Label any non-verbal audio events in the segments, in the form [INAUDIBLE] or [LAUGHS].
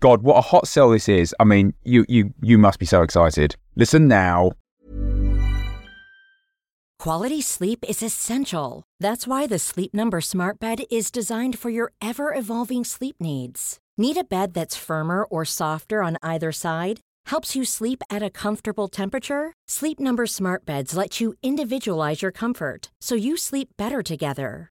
God, what a hot sell this is. I mean, you you you must be so excited. Listen now. Quality sleep is essential. That's why the Sleep Number Smart Bed is designed for your ever evolving sleep needs. Need a bed that's firmer or softer on either side? Helps you sleep at a comfortable temperature? Sleep Number Smart Beds let you individualize your comfort so you sleep better together.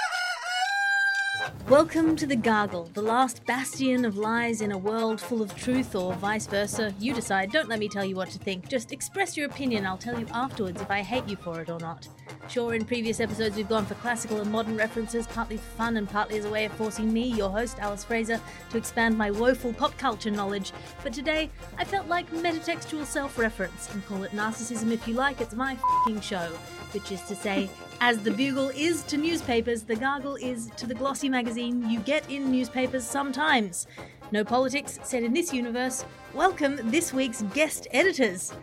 Welcome to the Gargle, the last bastion of lies in a world full of truth, or vice versa. You decide. Don't let me tell you what to think. Just express your opinion. I'll tell you afterwards if I hate you for it or not. Sure, in previous episodes we've gone for classical and modern references, partly for fun and partly as a way of forcing me, your host, Alice Fraser, to expand my woeful pop culture knowledge. But today, I felt like metatextual self reference, and call it narcissism if you like, it's my fing show. Which is to say, as the Bugle is to newspapers, the Gargle is to the glossy magazine you get in newspapers sometimes. No politics set in this universe. Welcome this week's guest editors.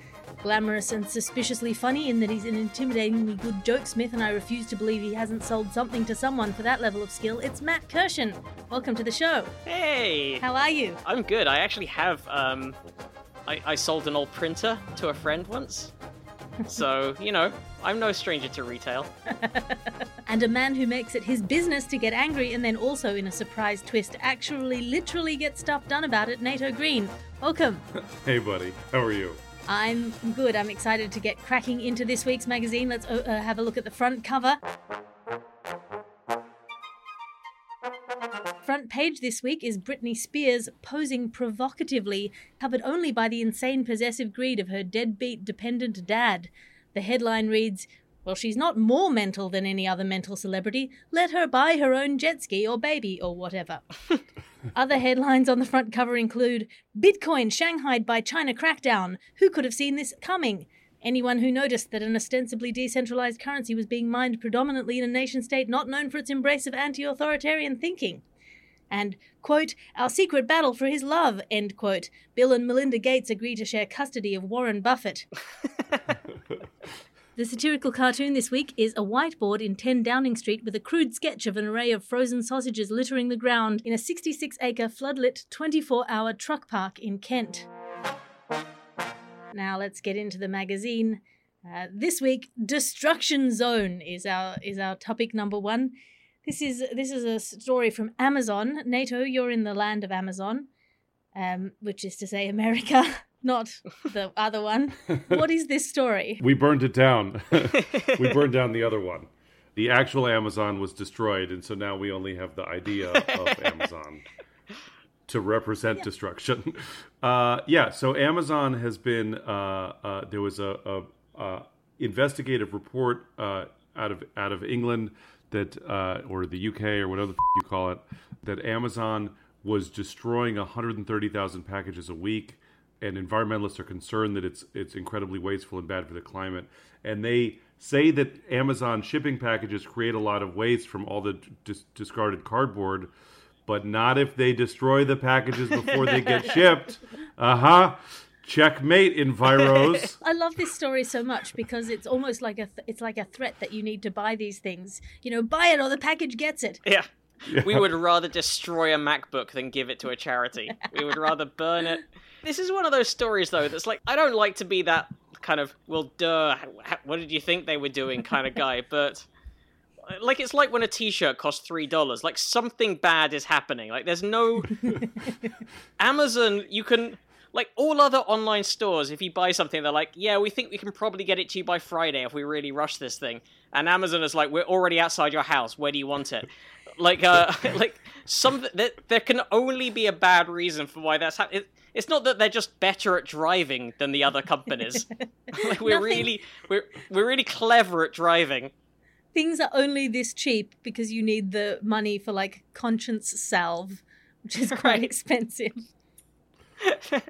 Glamorous and suspiciously funny in that he's an intimidatingly good jokesmith, and I refuse to believe he hasn't sold something to someone for that level of skill. It's Matt Kirshen. Welcome to the show. Hey! How are you? I'm good. I actually have um I, I sold an old printer to a friend once. So, you know, I'm no stranger to retail. [LAUGHS] and a man who makes it his business to get angry and then also, in a surprise twist, actually literally get stuff done about it, Nato Green. Welcome. [LAUGHS] Hey, buddy. How are you? I'm good. I'm excited to get cracking into this week's magazine. Let's uh, uh, have a look at the front cover. Front page this week is Britney Spears posing provocatively, covered only by the insane possessive greed of her deadbeat dependent dad. The headline reads, Well, she's not more mental than any other mental celebrity. Let her buy her own jet ski or baby or whatever. [LAUGHS] Other headlines on the front cover include Bitcoin shanghaied by China crackdown. Who could have seen this coming? Anyone who noticed that an ostensibly decentralized currency was being mined predominantly in a nation state not known for its embrace of anti authoritarian thinking. And, quote, our secret battle for his love, end quote. Bill and Melinda Gates agree to share custody of Warren Buffett. [LAUGHS] The satirical cartoon this week is a whiteboard in 10 Downing Street with a crude sketch of an array of frozen sausages littering the ground in a 66 acre floodlit 24 hour truck park in Kent. Now let's get into the magazine. Uh, this week, Destruction Zone is our is our topic number one. This is this is a story from Amazon. Nato, you're in the land of Amazon, um, which is to say America. [LAUGHS] not the other one. What is this story? [LAUGHS] We burned it down. [LAUGHS] we burned down the other one. The actual Amazon was destroyed, and so now we only have the idea of [LAUGHS] Amazon to represent yeah. destruction. Uh, yeah, so Amazon has been. Uh, uh, there was a, a, a investigative report uh, out of out of England that, uh, or the UK or whatever you call it, that Amazon was destroying 130,000 packages a week and environmentalists are concerned that it's it's incredibly wasteful and bad for the climate. And they say that Amazon shipping packages create a lot of waste from all the dis- discarded cardboard, but not if they destroy the packages before they get [LAUGHS] shipped. Uh huh. Checkmate, Enviros. [LAUGHS] I love this story so much because it's almost like a th- it's like a threat that you need to buy these things. You know, buy it or the package gets it. Yeah. [LAUGHS] We would rather destroy a MacBook than give it to a charity. We would rather burn it. This is one of those stories, though, that's like, I don't like to be that kind of, well, duh, what did you think they were doing kind of guy, [LAUGHS] but. Like, it's like when a t shirt costs $3. Like, something bad is happening. Like, there's no. [LAUGHS] Amazon, you can. Like, all other online stores, if you buy something, they're like, yeah, we think we can probably get it to you by Friday if we really rush this thing. And Amazon is like, we're already outside your house. Where do you want it? [LAUGHS] like uh [LAUGHS] like some there, there can only be a bad reason for why that's happening it, it's not that they're just better at driving than the other companies [LAUGHS] like we're Nothing- really we're we're really clever at driving Things are only this cheap because you need the money for like conscience salve, which is quite Right. expensive.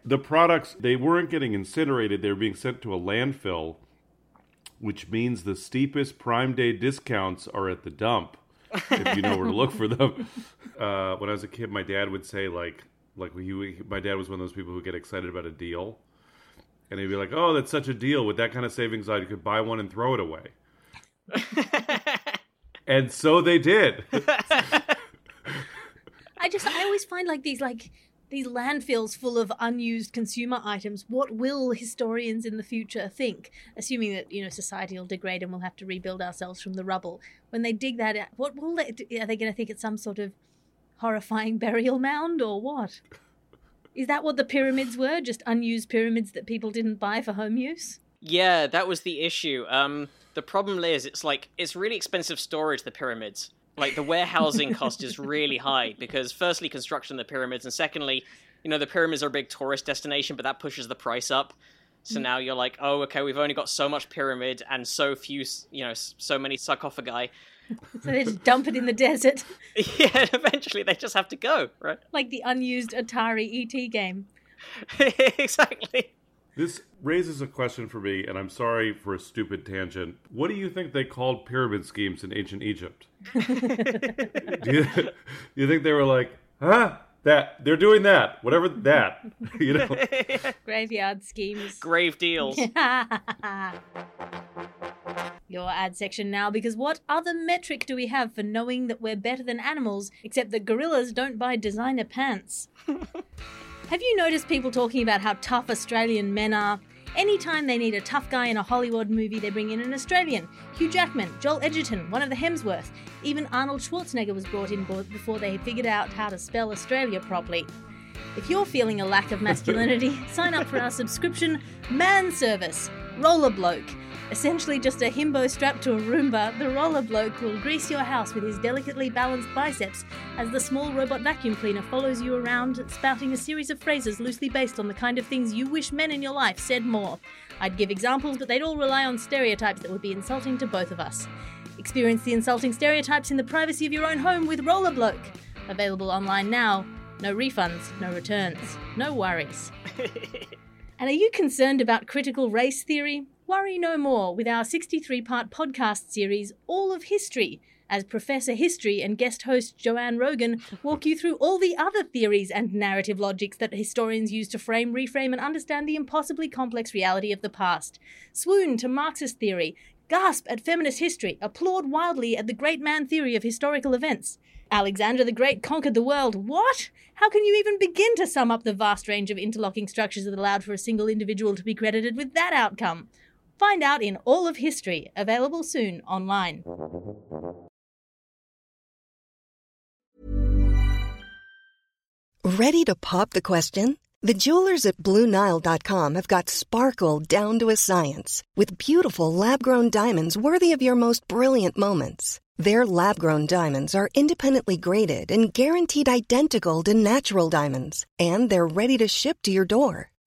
The products they weren't getting incinerated; they were being sent to a landfill, which means the steepest Prime Day discounts are at the dump. if you know where to look for them. [LAUGHS] Uh, when I was a kid, my dad would say like, like he, my dad was one of those people who get excited about a deal, and he'd be like, "Oh, that's such a deal! With that kind of savings, I could buy one and throw it away." [LAUGHS] and so they did. [LAUGHS] I just I always find like these like these landfills full of unused consumer items. What will historians in the future think? Assuming that you know society will degrade and we'll have to rebuild ourselves from the rubble. When they dig that out, what will they? Are they going to think it's some sort of horrifying [LAUGHS] burial mound or what? Is that what the pyramids were? Just unused pyramids that people didn't buy for home use? yeah that was the issue um the problem is it's like it's really expensive storage the pyramids like the warehousing [LAUGHS] cost is really high because firstly construction of the pyramids and secondly you know the pyramids are a big tourist destination but that pushes the price up. So mm. now you're like oh okay we've only got so much pyramid and so few you know so many sarcophagi. [LAUGHS] So they just [LAUGHS] dump it in the desert, yeah eventually they just have to go right? Like the unused Atari ET game. exactly This raises a question for me, and I'm sorry for a stupid tangent. What do you think they called pyramid schemes in ancient Egypt? [LAUGHS] do, you, do you think they were like, huh? That they're doing that, whatever that, [LAUGHS] you know? [LAUGHS] Graveyard schemes. grave deals Your ad section now, because what other metric do we have for knowing that we're better than animals, except that gorillas don't buy designer pants? Have you noticed people talking about how tough Australian men are? Anytime they need a tough guy in a Hollywood movie, they bring in an Australian. Hugh Jackman, Joel Edgerton, one of the Hemsworths. Even Arnold Schwarzenegger was brought in before they figured out how to spell Australia properly. If you're feeling a lack of masculinity, [LAUGHS] sign up for our subscription Man Service, Roller Bloke. Essentially just a himbo strapped to a Roomba, the Roller Bloke will grease your house with his delicately balanced biceps as the small robot vacuum cleaner follows you around, spouting a series of phrases loosely based on the kind of things you wish men in your life said more. I'd give examples, but they'd all rely on stereotypes that would be insulting to both of us. Experience the insulting stereotypes in the privacy of your own home with Roller Bloke. Available online now. No refunds, no returns, no worries. [LAUGHS] And are you concerned about critical race theory? Worry no more with our 63 part podcast series, All of History, as Professor History and guest host Joanne Rogan walk you through all the other theories and narrative logics that historians use to frame, reframe, and understand the impossibly complex reality of the past. Swoon to Marxist theory, gasp at feminist history, applaud wildly at the great man theory of historical events. Alexander the Great conquered the world. What? How can you even begin to sum up the vast range of interlocking structures that allowed for a single individual to be credited with that outcome? Find out in All of History, available soon online. Ready to pop the question? The jewelers at BlueNile.com have got sparkle down to a science with beautiful lab grown diamonds worthy of your most brilliant moments. Their lab grown diamonds are independently graded and guaranteed identical to natural diamonds, and they're ready to ship to your door.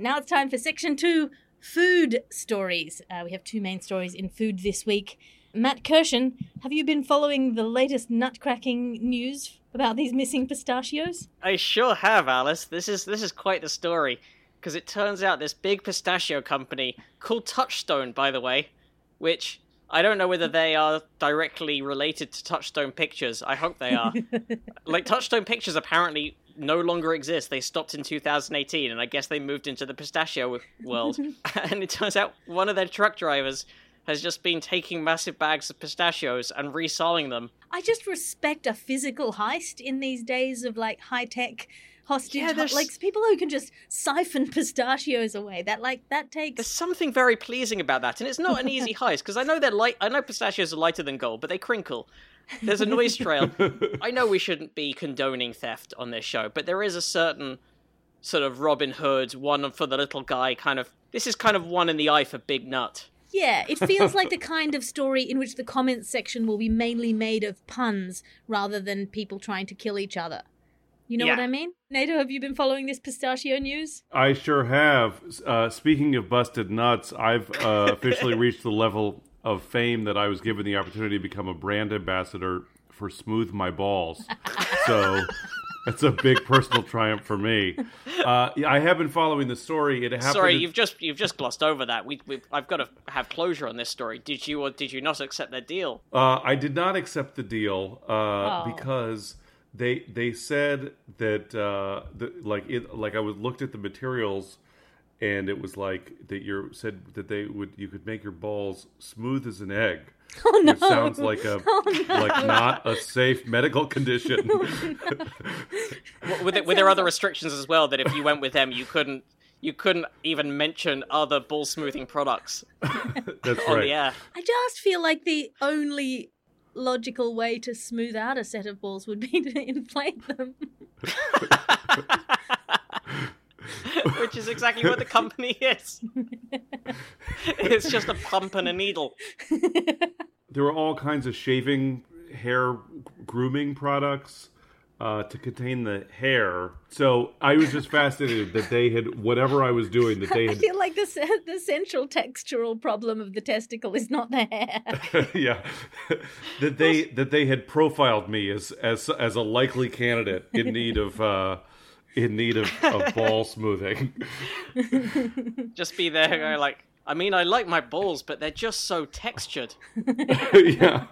Now it's time for section two food stories. Uh, we have two main stories in food this week. Matt Kirshen, have you been following the latest nutcracking news about these missing pistachios? I sure have, Alice. This is this is quite the story, because it turns out this big pistachio company called Touchstone, by the way, which I don't know whether they are directly related to Touchstone Pictures. I hope they are. [LAUGHS] like Touchstone Pictures apparently no longer exist. They stopped in 2018, and I guess they moved into the pistachio world. [LAUGHS] [LAUGHS] and it turns out one of their truck drivers has just been taking massive bags of pistachios and reselling them. I just respect a physical heist in these days of like high tech hostage. Yeah, there's- like people who can just siphon [LAUGHS] pistachios away. That like that takes There's something very pleasing about that, and it's not an easy heist because I know they're light. I know pistachios are lighter than gold, but they crinkle. There's a noise trail. [LAUGHS] I know we shouldn't be condoning theft on this show, but there is a certain sort of Robin Hood, one for the little guy kind of. This is kind of one in the eye for Big Nut. Yeah, it feels like [LAUGHS] the kind of story in which the comments section will be mainly made of puns rather than people trying to kill each other. You know what I mean? Nato, have you been following this pistachio news? I sure have. Uh, speaking of busted nuts, I've uh, officially [LAUGHS] reached the level of fame that I was given the opportunity to become a brand ambassador for Smooth My Balls. [LAUGHS] So that's a big personal triumph for me. Uh, I have been following the story. It happened. Sorry, you've just you've just glossed over that. We, we I've got to have closure on this story. Did you or did you not accept their deal? Uh, I did not accept the deal uh, Oh. because they they said that uh, the, like it like I was looked at the materials and it was like that you said that they would you could make your balls smooth as an egg. [LAUGHS] Oh no! Which sounds like a [LAUGHS] oh, like not a safe medical condition. W- With, with there other restrictions as well that if you went with them, you couldn't you couldn't even mention other ball smoothing products [LAUGHS] That's on right. the air. I just feel like the only logical way to smooth out a set of balls would be to inflate them. [LAUGHS] which is exactly what the company is. [LAUGHS] it's just a pump and a needle. There were all kinds of shaving hair grooming products uh, to contain the hair. So I was just fascinated that they had whatever I was doing that they I feel like the the central textural problem of the testicle is not the hair. [LAUGHS] yeah that they that they had profiled me as as as a likely candidate in need of uh in need of, of [LAUGHS] ball smoothing [LAUGHS] Just be there, going like, I mean, I like my balls, but they're just so textured. [LAUGHS] yeah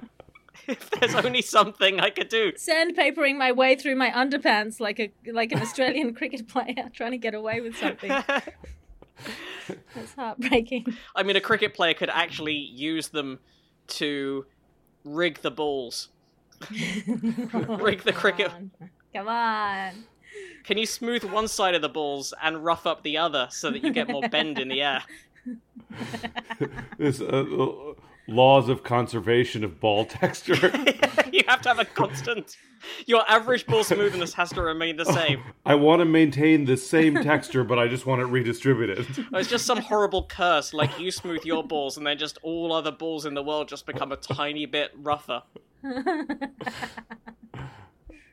If there's only something I could do. Sandpapering my way through my underpants like a like an Australian cricket player trying to get away with something. That's heartbreaking. I mean, a cricket player could actually use them to rig the balls. rig the cricket. Come on. Come on. Can you smooth one side of the balls and rough up the other so that you get more bend in the air? [LAUGHS] this uh, uh, laws of conservation of ball texture [LAUGHS] you have to have a constant. Your average ball smoothness has to remain the same. i want to maintain the same texture but i just want it redistributed It's just some horrible curse, like you smooth your balls and then just all other balls in the world just become a tiny bit rougher. [LAUGHS]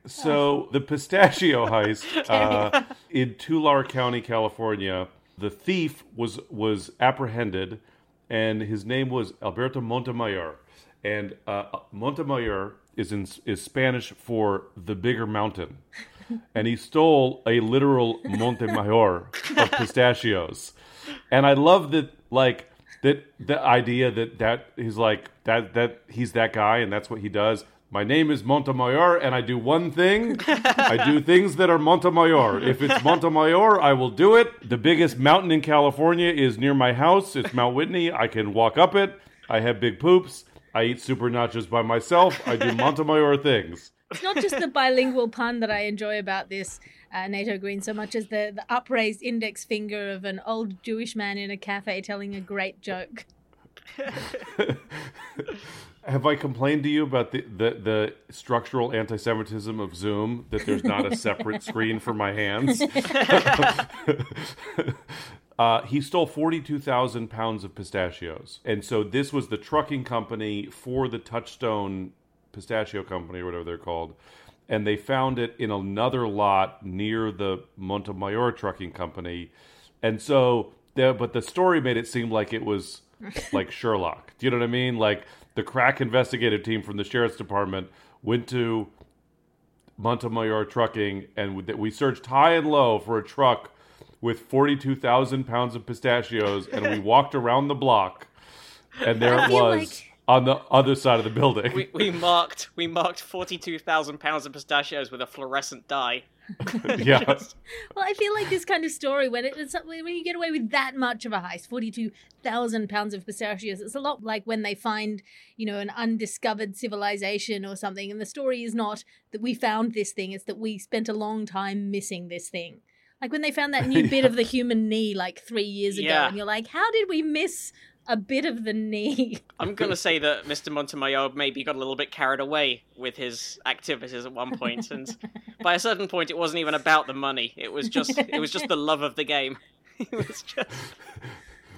So the pistachio [LAUGHS] heist uh, in Tulare County, California, the thief was was apprehended, and his name was Alberto Montemayor, and uh, Montemayor is in is Spanish for the bigger mountain, [LAUGHS] and he stole a literal Montemayor of pistachios, and I love that like that the idea that that he's like that that he's that guy and that's what he does. My name is Montemayor, and I do one thing. [LAUGHS] I do things that are Montemayor. If it's Montemayor, I will do it. The biggest mountain in California is near my house. It's Mount Whitney. I can walk up it. I have big poops. I eat super nachos by myself. I do Montemayor things. It's not just the bilingual pun that I enjoy about this. uh, Nato Green so much as the, the upraised index finger of an old Jewish man in a cafe telling a great joke. [LAUGHS] Have I complained to you about the, the, the structural anti Semitism of Zoom that there's not a separate [LAUGHS] screen for my hands? [LAUGHS] uh, he stole 42,000 pounds of pistachios. And so this was the trucking company for the Touchstone Pistachio Company, or whatever they're called. And they found it in another lot near the Montemayor Trucking Company. And so, the, but the story made it seem like it was like Sherlock. Do you know what I mean? Like the crack investigative team from the sheriff's department went to Montemayor Trucking and we searched high and low for a truck with 42,000 pounds of pistachios and we [LAUGHS] walked around the block and there it was like... on the other side of the building. We, we marked we marked 42,000 pounds of pistachios with a fluorescent dye. [LAUGHS] yeah. [LAUGHS] well, I feel like this kind of story when it, it's when you get away with that much of a heist, forty-two thousand pounds of pistachios. It's a lot like when they find, you know, an undiscovered civilization or something, and the story is not that we found this thing; it's that we spent a long time missing this thing. Like when they found that new [LAUGHS] bit of the human knee like three years ago, Yeah. and you're like, how did we miss a bit of the knee? [LAUGHS] I'm gonna say that Mr. Montemayor maybe got a little bit carried away with his activities at one point, and [LAUGHS] by a certain point, it wasn't even about the money. It was just it was just the love of the game. [LAUGHS] It was just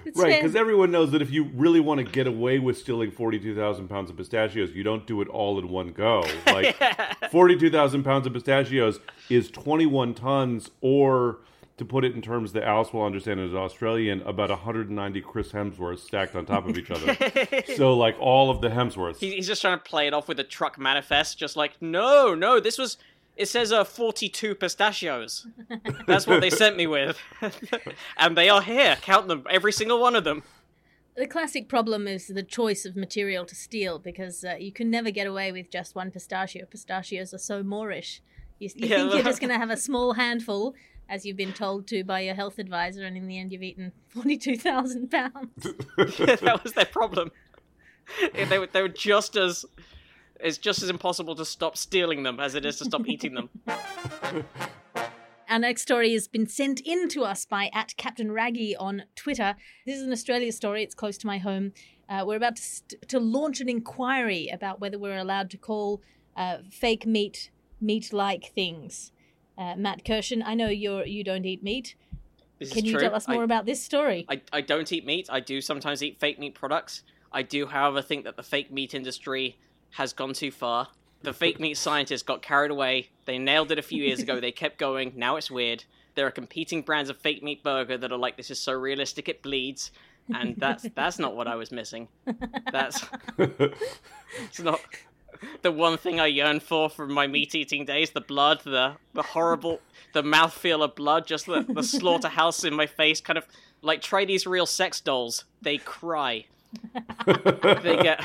It's Right, because everyone knows that if you really want to get away with stealing 42,000 pounds of pistachios, you don't do it all in one go. Like, 42,000 pounds of pistachios is 21 tons, or to put it in terms that Alice will understand as Australian, about 190 Chris Hemsworths stacked on top of each other. [LAUGHS] so, like, all of the Hemsworths. he's just trying to play it off with a truck manifest, just like no, no, this was. It says uh, 42 pistachios. That's what they sent me with. [LAUGHS] and they are here. Count them, every single one of them. the classic problem is the choice of material to steal because uh, you can never get away with just one pistachio. Pistachios are so moreish. You, you Yeah, think you're just going to have a small handful, as you've been told to by your health advisor, and in the end, you've eaten [LAUGHS] 42,000 pounds. [LAUGHS] [LAUGHS] that was their problem. Yeah, They were, they were just as it's just as impossible to stop stealing them as it is to stop eating them. Our next story has been sent in to us by at Captain Raggy on Twitter. This is an Australia story. It's close to my home. Uh, we're about to, st- to launch an inquiry about whether we're allowed to call uh, fake meat meat-like things. Uh, Matt Kirshen, I know you're you don't eat meat. This Can is you true. tell us more I, about this story? I, I don't eat meat. I do sometimes eat fake meat products. I do, however, think that the fake meat industry has gone too far. The fake meat scientists got carried away. They nailed it a few years ago. They kept going. Now it's weird. There are competing brands of fake meat burger that are like, this is so realistic it bleeds. And that's that's not what I was missing. That's [LAUGHS] [LAUGHS] it's not the one thing I yearn for from my meat eating days. The blood, the the horrible, the mouthfeel of blood, just the, the slaughterhouse in my face. Kind of like try these real sex dolls. They cry. they get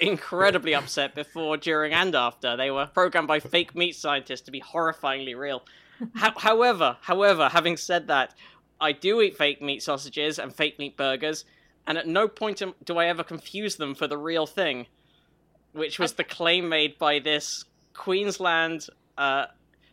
incredibly upset before, during, and after. They were programmed by fake meat scientists to be horrifyingly real. Ho- however, however, having said that, I do eat fake meat sausages and fake meat burgers, and at no point do I ever confuse them for the real thing, which was the claim made by this Queensland uh,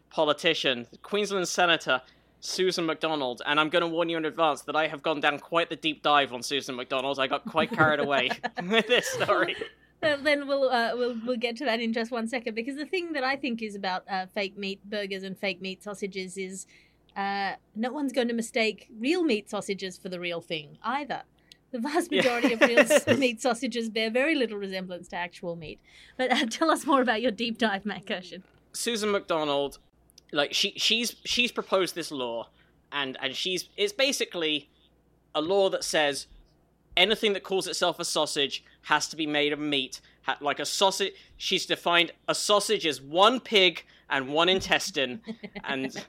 politician, Queensland Senator Susan McDonald. And I'm going to warn you in advance that I have gone down quite the deep dive on Susan McDonald. I got quite carried away [LAUGHS] with this story. Then we'll uh, we'll we'll get to that in just one second because the thing that I think is about uh, fake meat burgers and fake meat sausages is uh, no one's going to mistake real meat sausages for the real thing either. [LAUGHS] The vast majority of real [LAUGHS] meat sausages bear very little resemblance to actual meat. But uh, tell us more about your deep dive, Matt Kirshen. Susan McDonald, like she she's she's proposed this law, and and she's it's basically a law that says anything that calls itself a sausage has to be made of meat. Like a sausage, she's defined a sausage as one pig and one intestine, [LAUGHS] and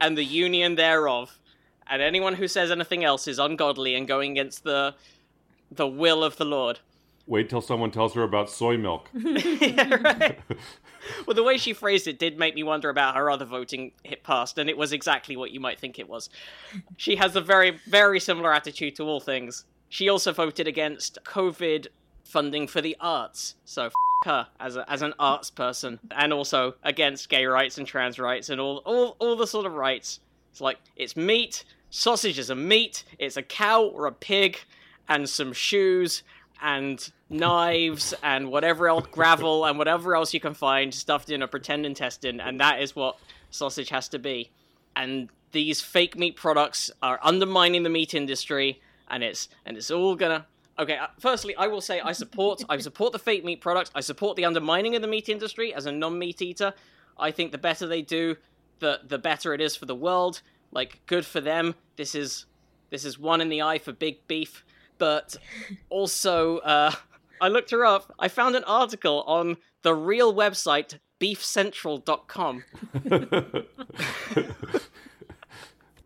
and the union thereof. And anyone who says anything else is ungodly and going against the the will of the Lord. Wait till someone tells her about soy milk. [LAUGHS] yeah. Well, the way she phrased it did make me wonder about her other voting hit past, and it was exactly what you might think it was. She has a very, very similar attitude to all things. She also voted against COVID funding for the arts, so f- her as a, as an arts person, and also against gay rights and trans rights and all all all the sort of rights. It's like it's meat. Sausage is a meat. It's a cow or a pig, and some shoes and knives [LAUGHS] and whatever else, gravel and whatever else you can find stuffed in a pretend intestine, and that is what sausage has to be. And these fake meat products are undermining the meat industry, and it's and it's all gonna. Okay, uh, firstly, I will say I support I support the fake meat products. I support the undermining of the meat industry as a non-meat eater. I think the better they do, the the better it is for the world. Like, good for them. This is this is one in the eye for big beef. But [LAUGHS] also, uh, I looked her up. I found an article on the real website beefcentral.com. [LAUGHS]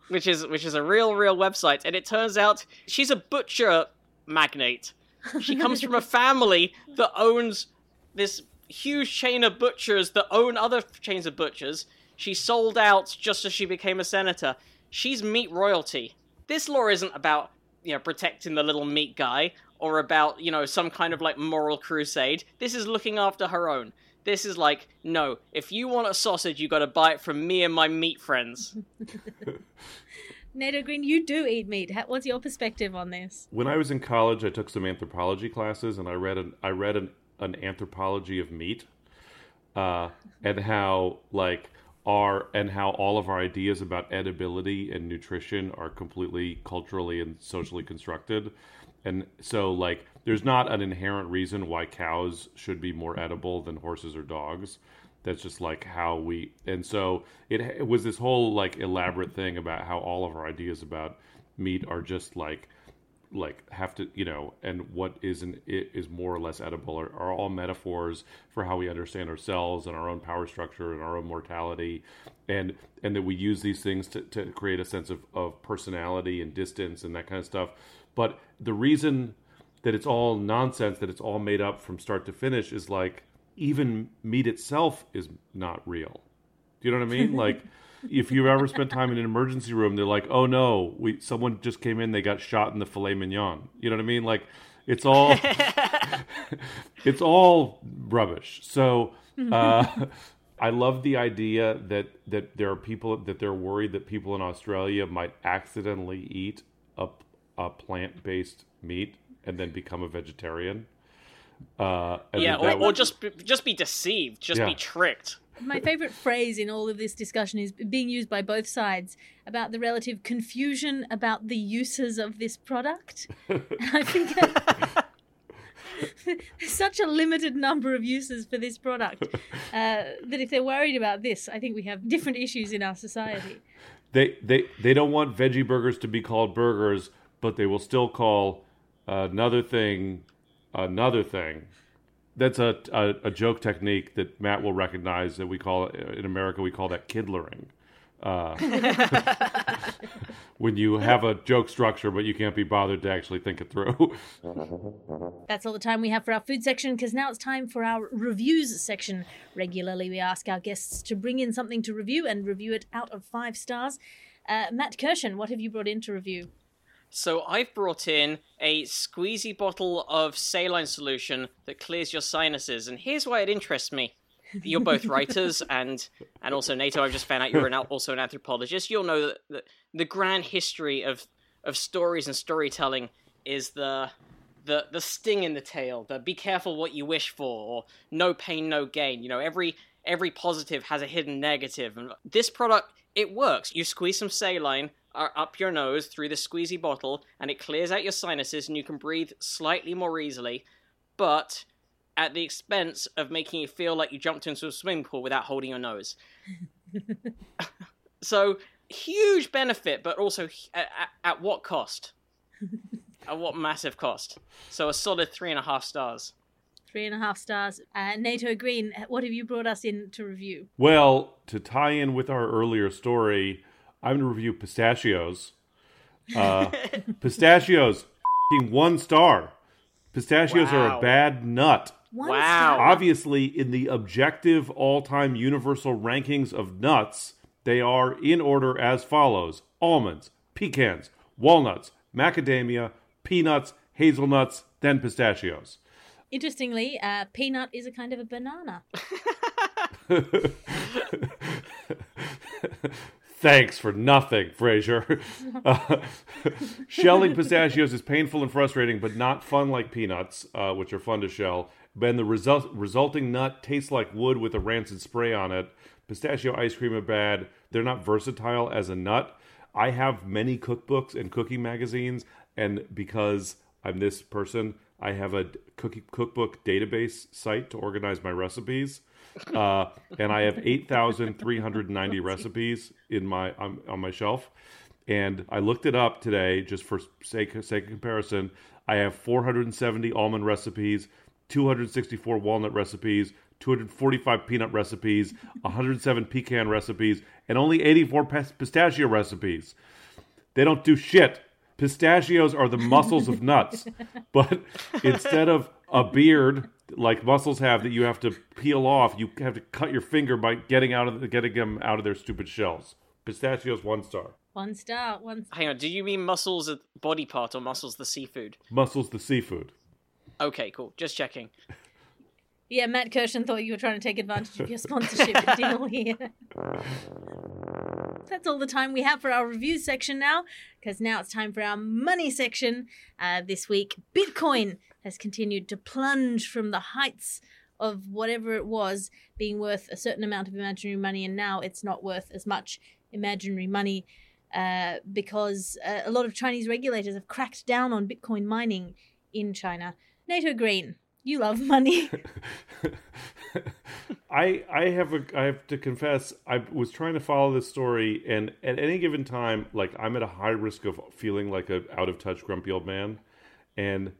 which is which is a real real website and it turns out she's a butcher magnate. She comes from a [LAUGHS] family that owns this huge chain of butchers that own other chains of butchers. She sold out just as she became a senator. She's meat royalty. This law isn't about, you know, protecting the little meat guy or about, you know, some kind of like moral crusade. This is looking after her own. This is like, no, if you want a sausage, you gotta buy it from me and my meat friends. [LAUGHS] Nato Green, you do eat meat. What's your perspective on this? When I was in college, I took some anthropology classes, and I read an I read an, an anthropology of meat, uh, and how like our and how all of our ideas about edibility and nutrition are completely culturally and socially constructed, and so like there's not an inherent reason why cows should be more edible than horses or dogs. That's just like how we and so it, it was this whole like elaborate thing about how all of our ideas about meat are just like like have to you know and what isn't it is more or less edible are, are all metaphors for how we understand ourselves and our own power structure and our own mortality and and that we use these things to, to create a sense of, of personality and distance and that kind of stuff but the reason that it's all nonsense that it's all made up from start to finish is like even meat itself is not real. Do you know what I mean? [LAUGHS] Like, if you've ever spent time in an emergency room, they're like, "Oh no, we someone just came in, they got shot in the filet mignon." You know what I mean? Like, it's all [LAUGHS] it's all rubbish. So, uh, [LAUGHS] I love the idea that that there are people that they're worried that people in Australia might accidentally eat a a plant based meat and then become a vegetarian. Uh, yeah, or, that or just be- just be deceived, just Yeah. be tricked. My favorite phrase in all of this discussion is being used by both sides about the relative confusion about the uses of this product. I think there's such a limited number of uses for this product uh, that if they're worried about this, I think we have different issues in our society. they they they don't want veggie burgers to be called burgers, but they will still call another thing another thing. That's a, a a joke technique that Matt will recognize. That we call in America we call that kidlering. Uh, [LAUGHS] when you have a joke structure, but you can't be bothered to actually think it through. That's all the time we have for our food section because now it's time for our reviews section. Regularly, we ask our guests to bring in something to review and review it out of five stars. Uh, Matt Kirshen, what have you brought in to review? So I've brought in a squeezy bottle of saline solution that clears your sinuses, and here's why it interests me. You're both [LAUGHS] writers, and and also Nato. I've just found out you're an, also an anthropologist. You'll know that the, the grand history of of stories and storytelling is the the the sting in the tail. The be careful what you wish for, or no pain, no gain. You know, every every positive has a hidden negative, and this product it works. You squeeze some saline up your nose through the squeezy bottle, and it clears out your sinuses, and you can breathe slightly more easily, but at the expense of making you feel like you jumped into a swimming pool without holding your nose. [LAUGHS] [LAUGHS] so huge benefit, but also at, at, at what cost? [LAUGHS] at what massive cost? So a solid three and a half stars. Three and a half stars. Uh, Nato Green, what have you brought us in to review? Well, to tie in with our earlier story, I'm going to review pistachios. Uh, [LAUGHS] pistachios, f***ing one star. Pistachios are a bad nut. One Wow. star. Obviously, in the objective all time universal rankings of nuts, they are in order as follows almonds, pecans, walnuts, macadamia, peanuts, hazelnuts, then pistachios. Interestingly, uh, peanut is a kind of a banana. [LAUGHS] [LAUGHS] Thanks for nothing, Fraser. [LAUGHS] Uh, shelling pistachios is painful and frustrating, but not fun like peanuts, uh, which are fun to shell. And the result, resulting nut tastes like wood with a rancid spray on it. Pistachio ice cream are bad. They're not versatile as a nut. I have many cookbooks and cooking magazines, and because I'm this person, I have a cookie cookbook database site to organize my recipes. Uh, and I have 8,390 recipes in my on, on my shelf. And I looked it up today just for sake, sake of comparison. I have 470 almond recipes, 264 walnut recipes, 245 peanut recipes, 107 pecan recipes, and only 84 pistachio recipes. They don't do shit. Pistachios are the mussels of nuts, [LAUGHS] but instead of a beard like muscles have that you have to peel off, you have to cut your finger by getting out of the, getting them out of their stupid shells. Pistachios one star. One star. One. Star. Hang on, do you mean mussels a body part or mussels the seafood? Mussels the seafood. Okay, cool. Just checking. [LAUGHS] Yeah, Matt Kirshen thought you were trying to take advantage of your sponsorship deal [LAUGHS] here. That's all the time we have for our review section now, because now it's time for our money section. Uh, this week, Bitcoin has continued to plunge from the heights of whatever it was, being worth a certain amount of imaginary money, and now it's not worth as much imaginary money uh, because uh, a lot of Chinese regulators have cracked down on Bitcoin mining in China. Nato Green, you love money. [LAUGHS] [LAUGHS] I I have a I have to confess I was trying to follow this story and at any given time like I'm at a high risk of feeling like a out of touch grumpy old man and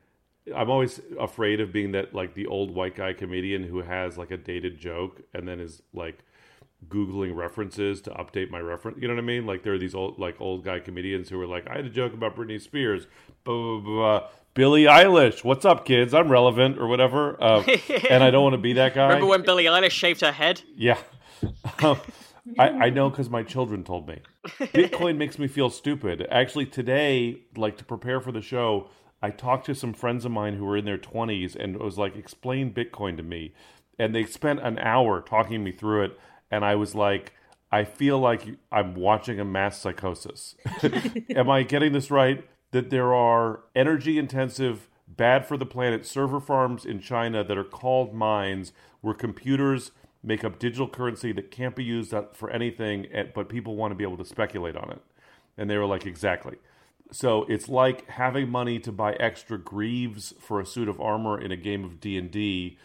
I'm always afraid of being that like the old white guy comedian who has like a dated joke and then is like googling references to update my reference. You know what I mean? Like there are these old like old guy comedians who are like, I had a joke about Britney Spears, blah blah blah. blah. Billie Eilish, what's up, kids? I'm relevant or whatever, uh, [LAUGHS] and I don't want to be that guy. Remember when Billie Eilish shaved her head? Yeah, [LAUGHS] um, I, I know because my children told me. [LAUGHS] Bitcoin makes me feel stupid. Actually, today, like to prepare for the show, I talked to some friends of mine who were in their 20s and it was like, explain Bitcoin to me. And they spent an hour talking me through it. And I was like, I feel like I'm watching a mass psychosis. [LAUGHS] Am I getting this right? That there are energy intensive, bad for the planet server farms in China that are called mines where computers make up digital currency that can't be used for anything, but people want to be able to speculate on it. And they were like, exactly. So it's like having money to buy extra greaves for a suit of armor in a game of D&D,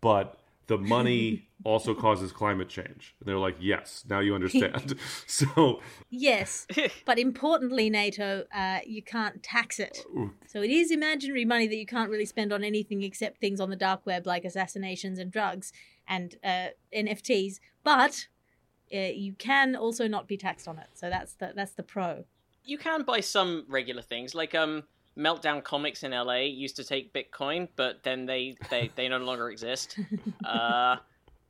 but the money [LAUGHS] also causes climate change. And they're like, yes, now you understand. [LAUGHS] [LAUGHS] so yes, but importantly, Nato, uh, you can't tax it. So it is imaginary money that you can't really spend on anything except things on the dark web like assassinations and drugs and uh, NFTs. But uh, you can also not be taxed on it. So that's the that's the pro. You can buy some regular things like um Meltdown Comics in LA used to take Bitcoin, but then they they, they no longer exist. [LAUGHS] Uh,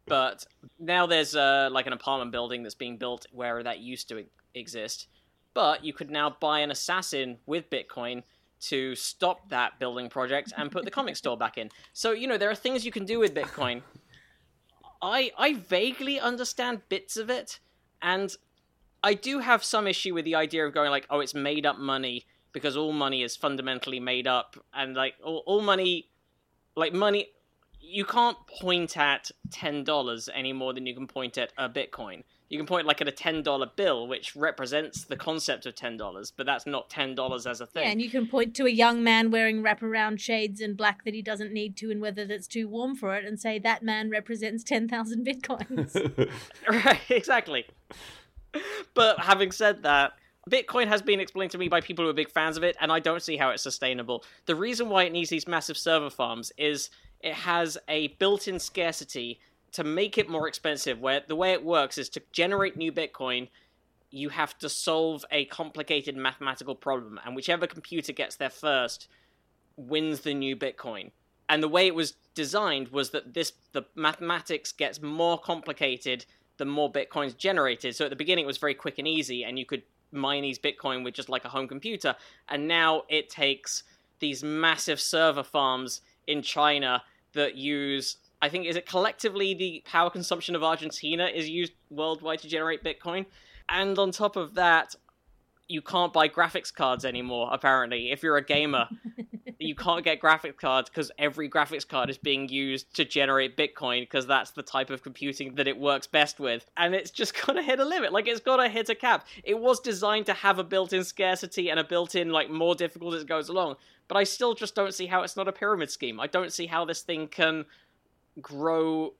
but now there's uh, like an apartment building that's being built where that used to exist. But you could now buy an assassin with Bitcoin to stop that building project and put the comic [LAUGHS] store back in. So you know there are things you can do with Bitcoin. I I vaguely understand bits of it, and I do have some issue with the idea of going like, oh, it's made up money because all money is fundamentally made up and like all, all money like money you can't point at ten dollars any more than you can point at a bitcoin. You can point like at a ten dollar bill which represents the concept of ten dollars but that's not ten dollars as a thing. Yeah, and you can point to a young man wearing wraparound shades and black that he doesn't need to, and whether that's too warm for it, and say that man represents 10,000 bitcoins. [LAUGHS] [LAUGHS] right exactly [LAUGHS] but having said that Bitcoin has been explained to me by people who are big fans of it, and I don't see how it's sustainable. The reason why it needs these massive server farms is it has a built in scarcity to make it more expensive, where the way it works is to generate new Bitcoin, you have to solve a complicated mathematical problem, and whichever computer gets there first wins the new Bitcoin. And the way it was designed was that this the mathematics gets more complicated the more bitcoins generated. So at the beginning it was very quick and easy, and you could mine these Bitcoin with just like a home computer. And now it takes these massive server farms in China that use I think is it collectively the power consumption of Argentina is used worldwide to generate Bitcoin. And on top of that, you can't buy graphics cards anymore, apparently. If you're a gamer, [LAUGHS] you can't get graphics cards because every graphics card is being used to generate Bitcoin because that's the type of computing that it works best with. And it's just [LAUGHS] gotta hit a limit. Like, it's gotta hit a cap. It was designed to have a built in scarcity and a built in, like, more difficult as it goes along. But I still just don't see how it's not a pyramid scheme. I don't see how this thing can grow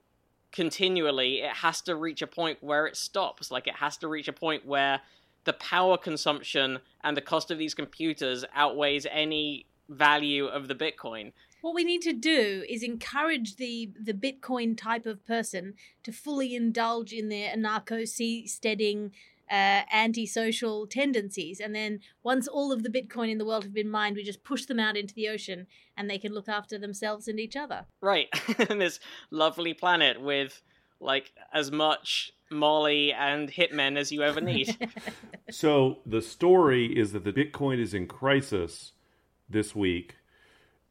continually. It has to reach a point where it stops. Like, it has to reach a point where the power consumption and the cost of these computers outweighs any value of the Bitcoin. What we need to do is encourage the the Bitcoin type of person to fully indulge in their anarcho steading uh, antisocial tendencies. And then once all of the Bitcoin in the world have been mined, we just push them out into the ocean and they can look after themselves and each other. Right. [LAUGHS] and this lovely planet with like as much Molly and hitmen as you ever need. [LAUGHS] so the story is that the Bitcoin is in crisis this week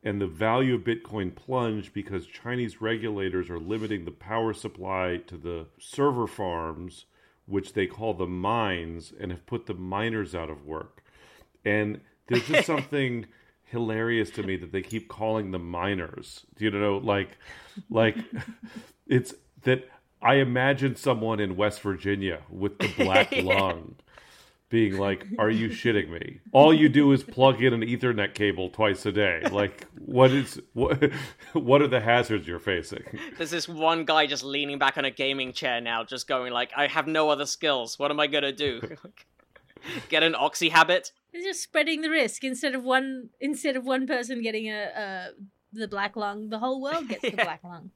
and the value of Bitcoin plunged because Chinese regulators are limiting the power supply to the server farms, which they call the mines, and have put the miners out of work. And there's just [LAUGHS] something hilarious to me that they keep calling the miners. Do you know, like, like [LAUGHS] it's that I imagine someone in West Virginia with the black [LAUGHS] lung being like, "Are you shitting me? All you do is plug in an Ethernet cable twice a day. Like, what is what? What are the hazards you're facing?" There's this one guy just leaning back on a gaming chair now, just going like, "I have no other skills. What am I gonna do? [LAUGHS] Get an oxy habit?" It's just spreading the risk instead of one instead of one person getting a, a the black lung, the whole world gets the [LAUGHS] black lung.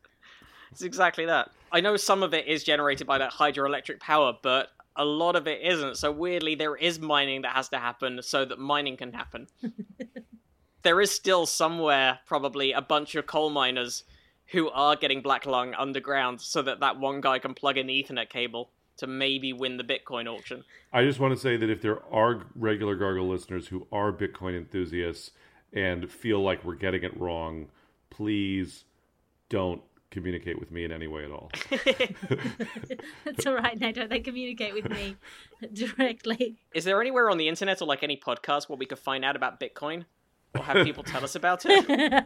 It's exactly that. I know some of it is generated by that hydroelectric power, but a lot of it isn't. So weirdly, there is mining that has to happen so that mining can happen. [LAUGHS] there is still somewhere probably a bunch of coal miners who are getting black lung underground so that that one guy can plug in the ethernet cable to maybe win the bitcoin auction i just want to say that if there are regular Gargle listeners who are bitcoin enthusiasts and feel like we're getting it wrong please don't communicate with me in any way at all. [LAUGHS] That's all right, Nato. They communicate with me [LAUGHS] directly. Is there anywhere on the internet or like any podcast where we could find out about Bitcoin or have people tell us about it? [LAUGHS]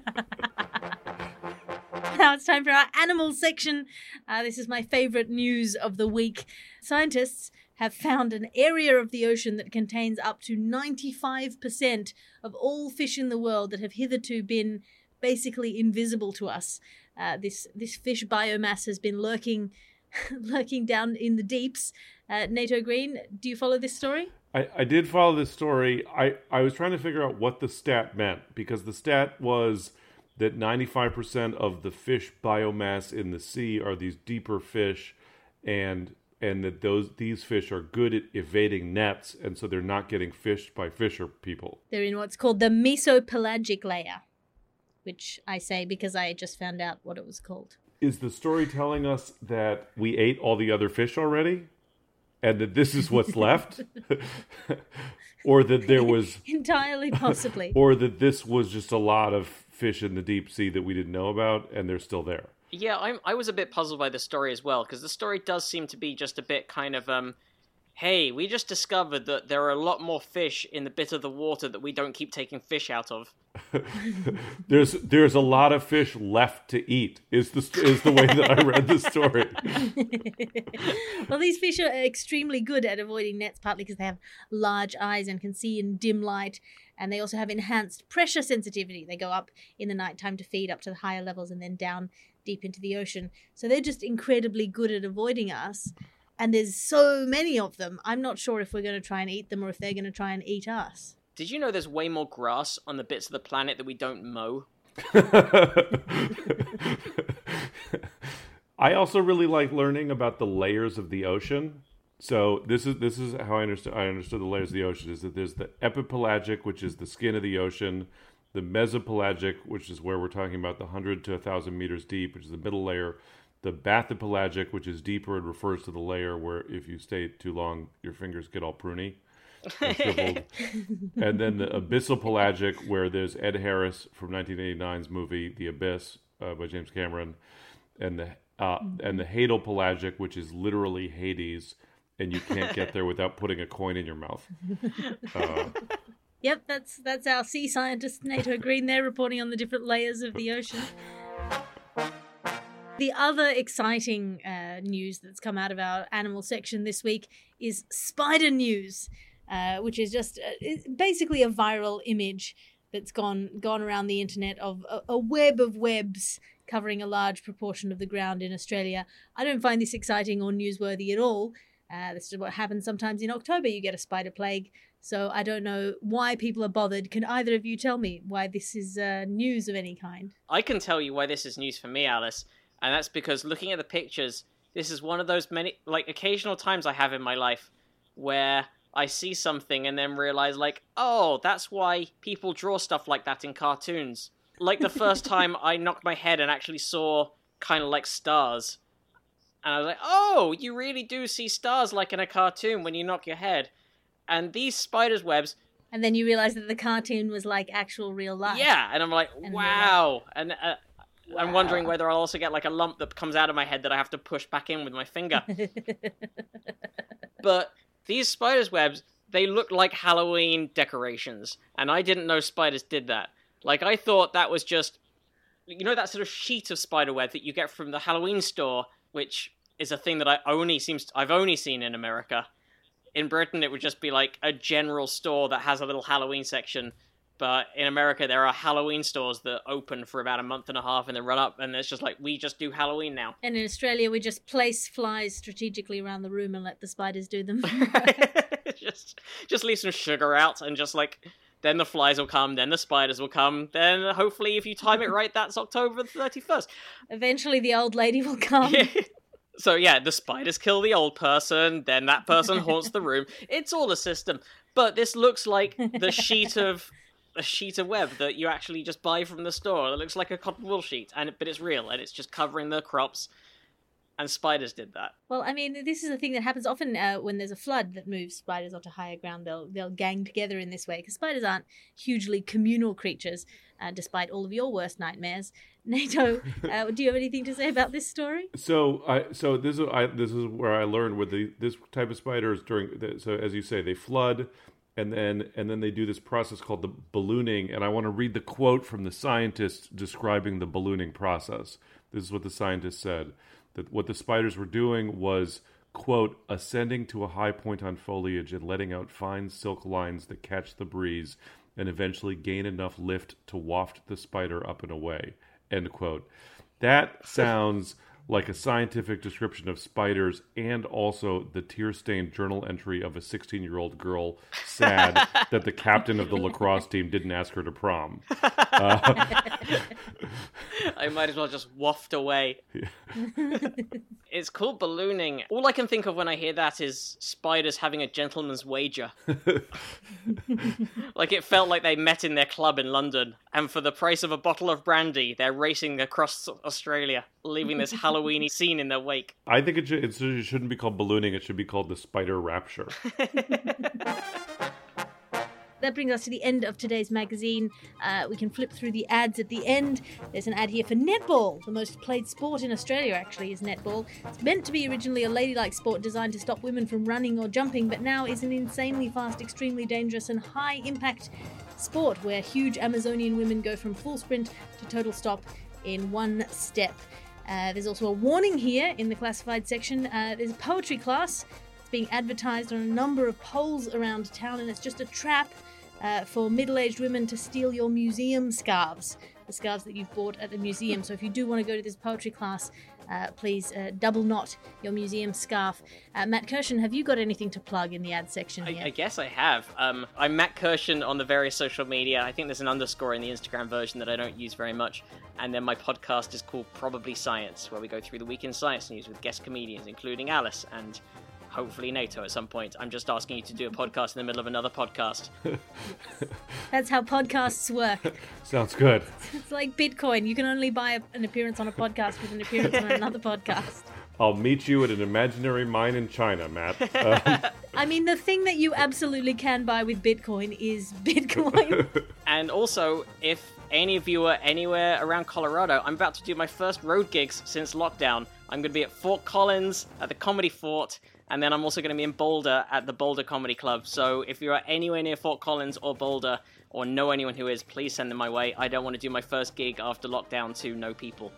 now it's time for our animal section. Uh, this is my favorite news of the week. Scientists have found an area of the ocean that contains up to 95% of all fish in the world that have hitherto been basically invisible to us. Uh, this this fish biomass has been lurking [LAUGHS] lurking down in the deeps. Uh, Nato Green, do you follow this story? I, I did follow this story. I, I was trying to figure out what the stat meant because the stat was that 95% of the fish biomass in the sea are these deeper fish and and that those these fish are good at evading nets and so they're not getting fished by fisher people. They're in what's called the mesopelagic layer which I say because I just found out what it was called. Is the story telling us that we ate all the other fish already? And that this is what's left? [LAUGHS] [LAUGHS] or that there was. [LAUGHS] Entirely possibly. or that this was just a lot of fish in the deep sea that we didn't know about and they're still there. Yeah, I'm, I was a bit puzzled by the story as well, because the story does seem to be just a bit kind of. um hey, we just discovered that there are a lot more fish in the bit of the water that we don't keep taking fish out of. [LAUGHS] there's there's a lot of fish left to eat. Is the is the way that I read the story. [LAUGHS] well, these fish are extremely good at avoiding nets, partly because they have large eyes and can see in dim light, and they also have enhanced pressure sensitivity. They go up in the nighttime to feed up to the higher levels, and then down deep into the ocean. So they're just incredibly good at avoiding us and there's so many of them. I'm not sure if we're going to try and eat them or if they're going to try and eat us. Did you know there's way more grass on the bits of the planet that we don't mow? I also really like learning about the layers of the ocean. So this is this is how I understood I understood the layers of the ocean is that there's the epipelagic, which is the skin of the ocean, the mesopelagic, which is where we're talking about the hundred to a thousand meters deep, which is the middle layer, the bathypelagic, which is deeper and refers to the layer where if you stay too long, your fingers get all pruny and [LAUGHS] and then the abyssal pelagic, where there's Ed Harris from 1989's movie The Abyss, uh, by James Cameron, and the uh, and the hadopelagic, which is literally Hades, and you can't get there without putting a coin in your mouth. Uh, Yep, that's that's our sea scientist Nato Green there reporting on the different layers of the ocean. The other exciting uh, news that's come out of our animal section this week is spider news, uh, which is just uh, basically a viral image that's gone gone around the internet of a, a web of webs covering a large proportion of the ground in Australia. I don't find this exciting or newsworthy at all. Uh, this is what happens sometimes in October. You get a spider plague. So I don't know why people are bothered. Can either of you tell me why this is uh, news of any kind? I can tell you why this is news for me, Alice, and that's because looking at the pictures, this is one of those many, like, occasional times I have in my life where I see something and then realize, like, oh, that's why people draw stuff like that in cartoons. Like the first [LAUGHS] time I knocked my head and actually saw kind of like stars. And I was like, oh, you really do see stars like in a cartoon when you knock your head. And these spiders' webs, And then you realize that the cartoon was like actual real life. yeah. And I'm like, And wow. And uh, I'm wondering whether I'll also get like a lump that comes out of my head that I have to push back in with my finger. [LAUGHS] but these spiders' webs, they look like Halloween decorations, and I didn't know spiders did that. Like I thought that was just, you know, that sort of sheet of spider web that you get from the Halloween store, which is a thing that I only seems I've only seen in America. In Britain, it would just be like a general store that has a little Halloween section. But in America, there are Halloween stores that open for about a month and a half and then run up, and it's just like we just do Halloween now. And in Australia, we just place flies strategically around the room and let the spiders do them. [LAUGHS] [LAUGHS] just just leave some sugar out and just like then the flies will come, then the spiders will come, then hopefully if you time it [LAUGHS] right, that's October the thirty first. Eventually, the old lady will come. so yeah, the spiders kill the old person, then that person haunts the room. It's all a system. But this looks like the sheet of a sheet of web that you actually just buy from the store. that looks like a cotton wool sheet, and but it's real and it's just covering the crops. And spiders did that. Well, I mean, this is a thing that happens often uh, when there's a flood that moves spiders onto higher ground. They'll they'll gang together in this way because spiders aren't hugely communal creatures, uh, despite all of your worst nightmares. [LAUGHS] Nato, uh, do you have anything to say about this story? So I so this is I this is where I learned with the this type of spiders during the, so as you say they flood and then and then they do this process called the ballooning and I want to read the quote from the scientist describing the ballooning process. This is what the scientist said that what the spiders were doing was quote ascending to a high point on foliage and letting out fine silk lines that catch the breeze and eventually gain enough lift to waft the spider up and away end quote that [LAUGHS] sounds like a scientific description of spiders and also the tear stained journal entry of a 16 year old girl sad [LAUGHS] that the captain of the lacrosse team didn't ask her to prom. [LAUGHS] [LAUGHS] Uh, I might as well just waft away. it's called ballooning. All I can think of when I hear that is spiders having a gentleman's wager. like it felt like they met in their club in London, and for the price of a bottle of brandy, they're racing across Australia, leaving this Halloweeny scene in their wake. I think it, should, it shouldn't be called ballooning, it should be called the spider rapture. [LAUGHS] That brings us to the end of today's magazine. Uh, we can flip through the ads at the end. There's an ad here for netball. The most played sport in Australia, actually, is netball. It's meant to be originally a ladylike sport designed to stop women from running or jumping, but now is an insanely fast, extremely dangerous, and high impact sport where huge Amazonian women go from full sprint to total stop in one step. Uh, there's also a warning here in the classified section. Uh, there's a poetry class. It's being advertised on a number of poles around town, and it's just a trap uh, for middle aged women to steal your museum scarves, the scarves that you've bought at the museum. So if you do want to go to this poetry class, uh, please uh, double knot your museum scarf. Uh, Matt Kirshen, have you got anything to plug in the ad section I, here? I guess I have. Um, I'm Matt Kirshen on the various social media. I think there's an underscore in the Instagram version that I don't use very much. And then my podcast is called Probably Science, where we go through the week in science news with guest comedians, including Alice and hopefully Nato at some point. I'm just asking you to do a podcast in the middle of another podcast. [LAUGHS] That's how podcasts work. [LAUGHS] Sounds good. [LAUGHS] It's like Bitcoin. You can only buy an appearance on a podcast with an appearance on another podcast. I'll meet you at an imaginary mine in China, Matt. Uh, I mean, the thing that you absolutely can buy with Bitcoin is Bitcoin. and also, if any of you are anywhere around Colorado, I'm about to do my first road gigs since lockdown. I'm going to be at Fort Collins at the Comedy Fort, and then I'm also going to be in Boulder at the Boulder Comedy Club. So if you are anywhere near Fort Collins or Boulder, or know anyone who is, please send them my way. I don't want to do my first gig after lockdown to no people.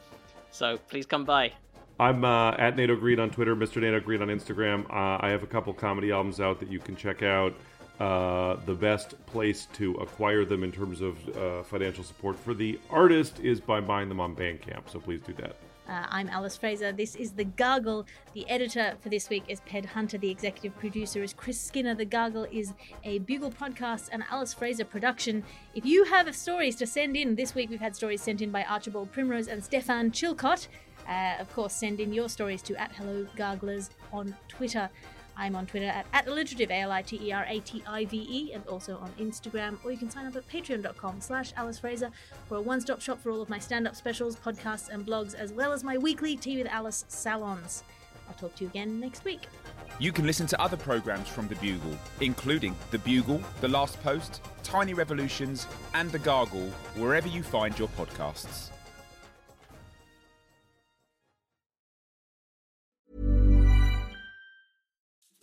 So please come by. I'm uh, at Nato Green on Twitter, Mr. Nato Green on Instagram. Uh, I have a couple comedy albums out that you can check out. Uh, the best place to acquire them in terms of uh, financial support for the artist is by buying them on Bandcamp. So please do that. Uh, I'm Alice Fraser. This is The Gargle. The editor for this week is Ped Hunter. The executive producer is Chris Skinner. The Gargle is a Bugle podcast and Alice Fraser production. If you have stories to send in, this week we've had stories sent in by Archibald Primrose and Stefan Chilcott. Uh, of course, send in your stories to at Hello Garglers on Twitter. I'm on Twitter at, at alliterative, A-L-I-T-E-R-A-T-I-V-E, and also on Instagram, or you can sign up at patreon.com slash Alice Fraser for a one-stop shop for all of my stand-up specials, podcasts, and blogs, as well as my weekly Tea with Alice salons. I'll talk to you again next week. You can listen to other programs from The Bugle, including The Bugle, The Last Post, Tiny Revolutions, and The Gargle, wherever you find your podcasts.